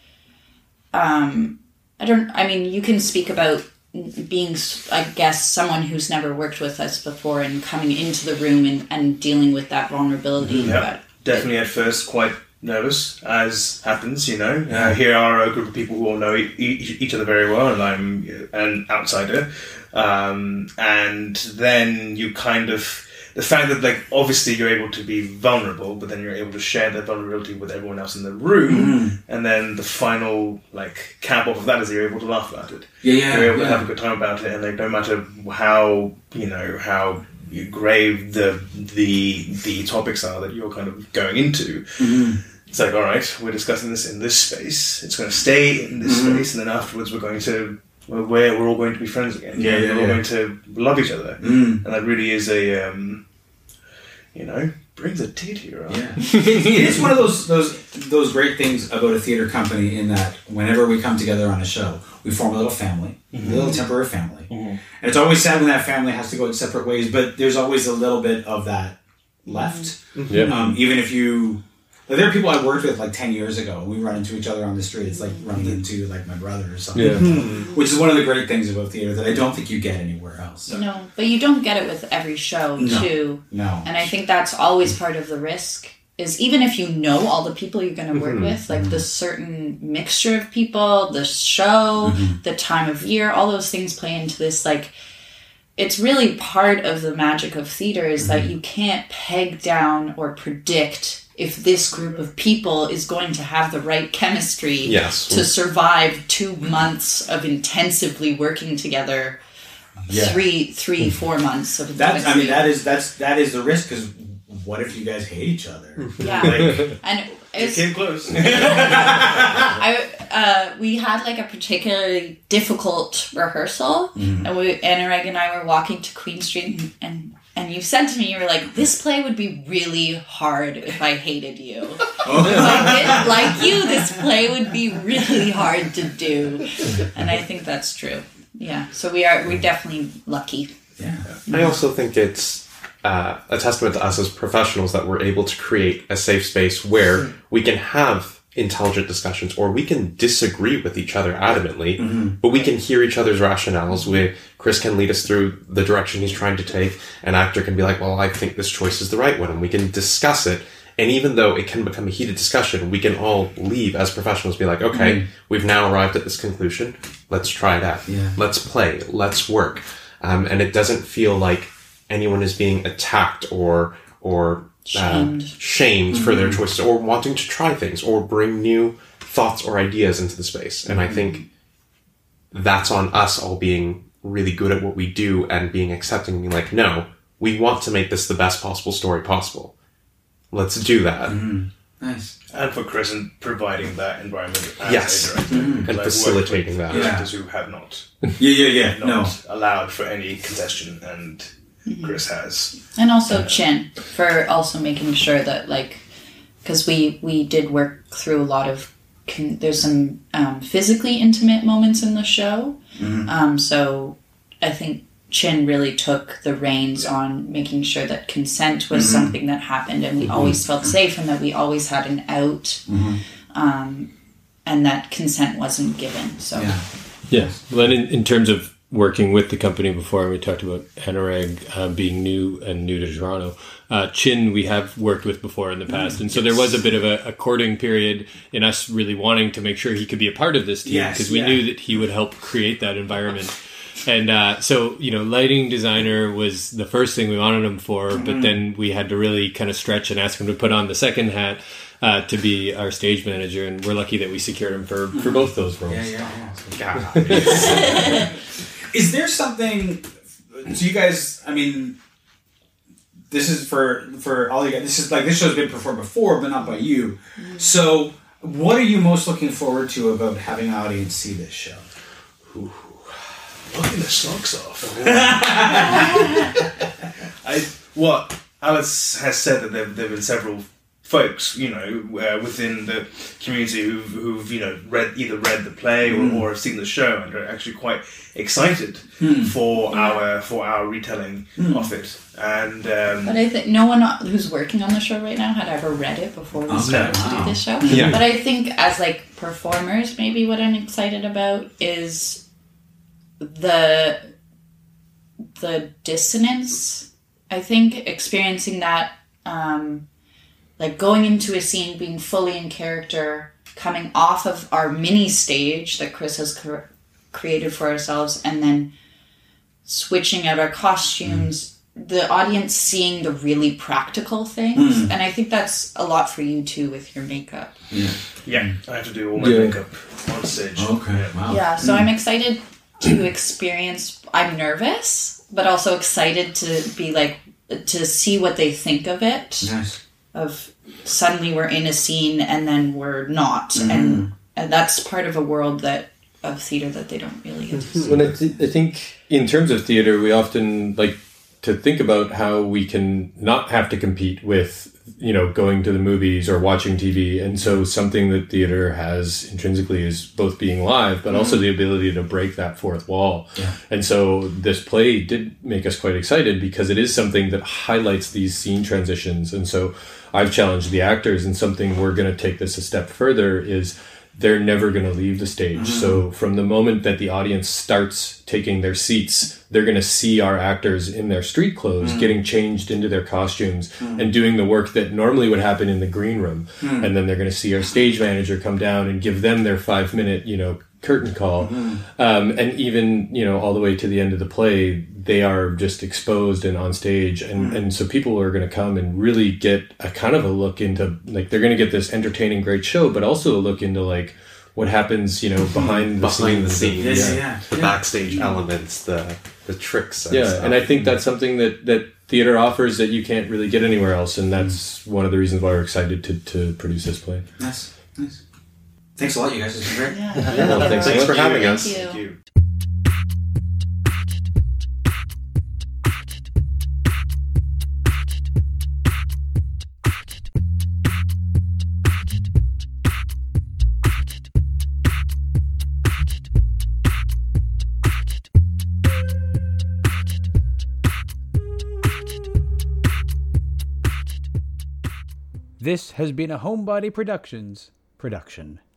um, I don't. I mean, you can speak about being, I guess, someone who's never worked with us before and coming into the room and, and dealing with that vulnerability. Yeah. But Definitely at first quite nervous, as happens, you know. Uh, here are a group of people who all know e- e- each other very well, and I'm an outsider. Um, and then you kind of. The fact that, like, obviously you're able to be vulnerable, but then you're able to share that vulnerability with everyone else in the room, and then the final, like, cap off of that is you're able to laugh about it. Yeah, yeah, you're able to have a good time about it, and like no matter how you know how grave the the the topics are that you're kind of going into, Mm-hmm. it's like all right, we're discussing this in this space. It's going to stay in this Mm-hmm. space, and then afterwards we're going to we're we're all going to be friends again. Yeah, yeah, we're all going to love each other, Mm. and that really is a um, you know brings a tear to your eye. Yeah, it, it is one of those those those great things about a theater company in that whenever we come together on a show, we form a little family, a little temporary family, and it's always sad when that family has to go its separate ways. But there's always a little bit of that left, yeah. um, even if you. Like, there are people I worked with like ten years ago. We run into each other on the street. It's like running into like my brother or something. Yeah. Hmm. Which is one of the great things about theater that I don't think you get anywhere else. no, but you don't get it with every show No. too. No. And I think that's always part of the risk is even if you know all the people you're going to work mm-hmm. with, like the certain mixture of people, the show, mm-hmm. the time of year, all those things play into this. Like, it's really part of the magic of theater is that mm-hmm. you can't peg down or predict if this group of people is going to have the right chemistry Yes. to survive two months of intensively working together. Yeah. Three, three, four months of That's. I mean, that is that's that is the risk because what if you guys hate each other? yeah, Like, and It came close. I uh, we had like a particularly difficult rehearsal, and we Anurag and I were walking to Queen Street, and, and and you said to me, you were like, "This play would be really hard if I hated you. if I didn't like you, this play would be really hard to do." And I think that's true. Yeah, so we are we're definitely lucky. yeah. I also think it's uh, a testament to us as professionals that we're able to create a safe space where we can have intelligent discussions or we can disagree with each other adamantly, but we can hear each other's rationales. We, Chris can lead us through the direction he's trying to take. An actor can be like, well, I think this choice is the right one, and we can discuss it. And even though it can become a heated discussion, we can all leave as professionals, be like, okay, we've now arrived at this conclusion. Let's try it out. Yeah. Let's play. Let's work. Um, and it doesn't feel like anyone is being attacked or or uh, Shamed. shamed for their mm-hmm. choices or wanting to try things or bring new thoughts or ideas into the space. And I mm-hmm. think that's on us all being really good at what we do and being accepting and being like, no, we want to make this the best possible story possible. Let's do that. Mm-hmm. Nice. and for Chris and providing that environment as Yes. a director. And Because I've facilitating worked that. with Yeah. Who have not Yeah, yeah, yeah. not No. allowed for any congestion, and Chris has. and also chin for also making sure that like because we we did work through a lot of con- there's some um, physically intimate moments in the show um, so i think chin really took the reins on making sure that consent was something that happened and we always felt safe and that we always had an out um, and that consent wasn't given. So Yeah. Yeah. Well, and in, in terms of working with the company before, we talked about Anurag uh, being new and new to Toronto. Uh, Chin, we have worked with before in the past, and so there was a bit of a, a courting period in us really wanting to make sure he could be a part of this team Yes, because we yeah. knew that he would help create that environment. And uh, so, you know, lighting designer was the first thing we wanted him for, Mm-hmm. but then we had to really kind of stretch and ask him to put on the second hat uh, to be our stage manager. And we're lucky that we secured him for, for both those roles. Yeah, yeah, yeah. God. Is there something? So you guys, I mean, this is for for all you guys. This is like this show's been performed before, but not by you. Mm-hmm. So, what are you most looking forward to about having an audience see this show? Knocking the socks off. I what Alice has said that there there have been several folks, you know, uh, within the community who've, who've you know read either read the play or, or have seen the show and are actually quite excited for our for our retelling of it. And um, But I think no one who's working on the show right now had ever read it before we Okay, started to do this show. Yeah. But I think as like performers, maybe what I'm excited about is the the dissonance. I think experiencing that, um, like going into a scene, being fully in character, coming off of our mini stage that Chris has cr- created for ourselves, and then switching out our costumes, mm. the audience seeing the really practical things. Mm. And I think that's a lot for you too with your makeup. yeah, yeah. I have to do all my Yeah. makeup on stage. Okay, wow. Yeah, so I'm mm. excited to experience. I'm nervous, but also excited to be like, to see what they think of it. Nice. Of suddenly we're in a scene and then we're not. Mm-hmm. And, and that's part of a world that, of theater that they don't really get to mm-hmm. see. When I, th- I think in terms of theater, we often like to think about how we can not have to compete with, you know, going to the movies or watching TV. And so something that theater has intrinsically is both being live, but also mm-hmm. the ability to break that fourth wall. And so this play did make us quite excited because it is something that highlights these scene transitions. And so I've challenged the actors and something we're going to take this a step further is they're never going to leave the stage. Mm-hmm. So from the moment that the audience starts taking their seats, they're going to see our actors in their street clothes mm-hmm. getting changed into their costumes mm-hmm. and doing the work that normally would happen in the green room. And then they're going to see our stage manager come down and give them their 5 minute, you know, curtain call. Hmm. Um, and even, you know, all the way to the end of the play, they are just exposed and on stage. And, hmm. and so people are going to come and really get a kind of a look into, like, they're going to get this entertaining, great show, but also a look into, like, what happens, you know, behind the Behind the scenes. scenes. Yeah, yeah, The yeah. backstage elements, the the tricks. And Yeah, stuff. and I think that's something that, that theater offers that you can't really get anywhere else. And that's hmm. one of the reasons why we're excited to, to produce this play. Nice. Nice. Thanks a lot, you guys. It's been great. Yeah. Yeah, well, thanks so Thanks for having Thank us. you. Thank you. This has been a Homebody Productions production.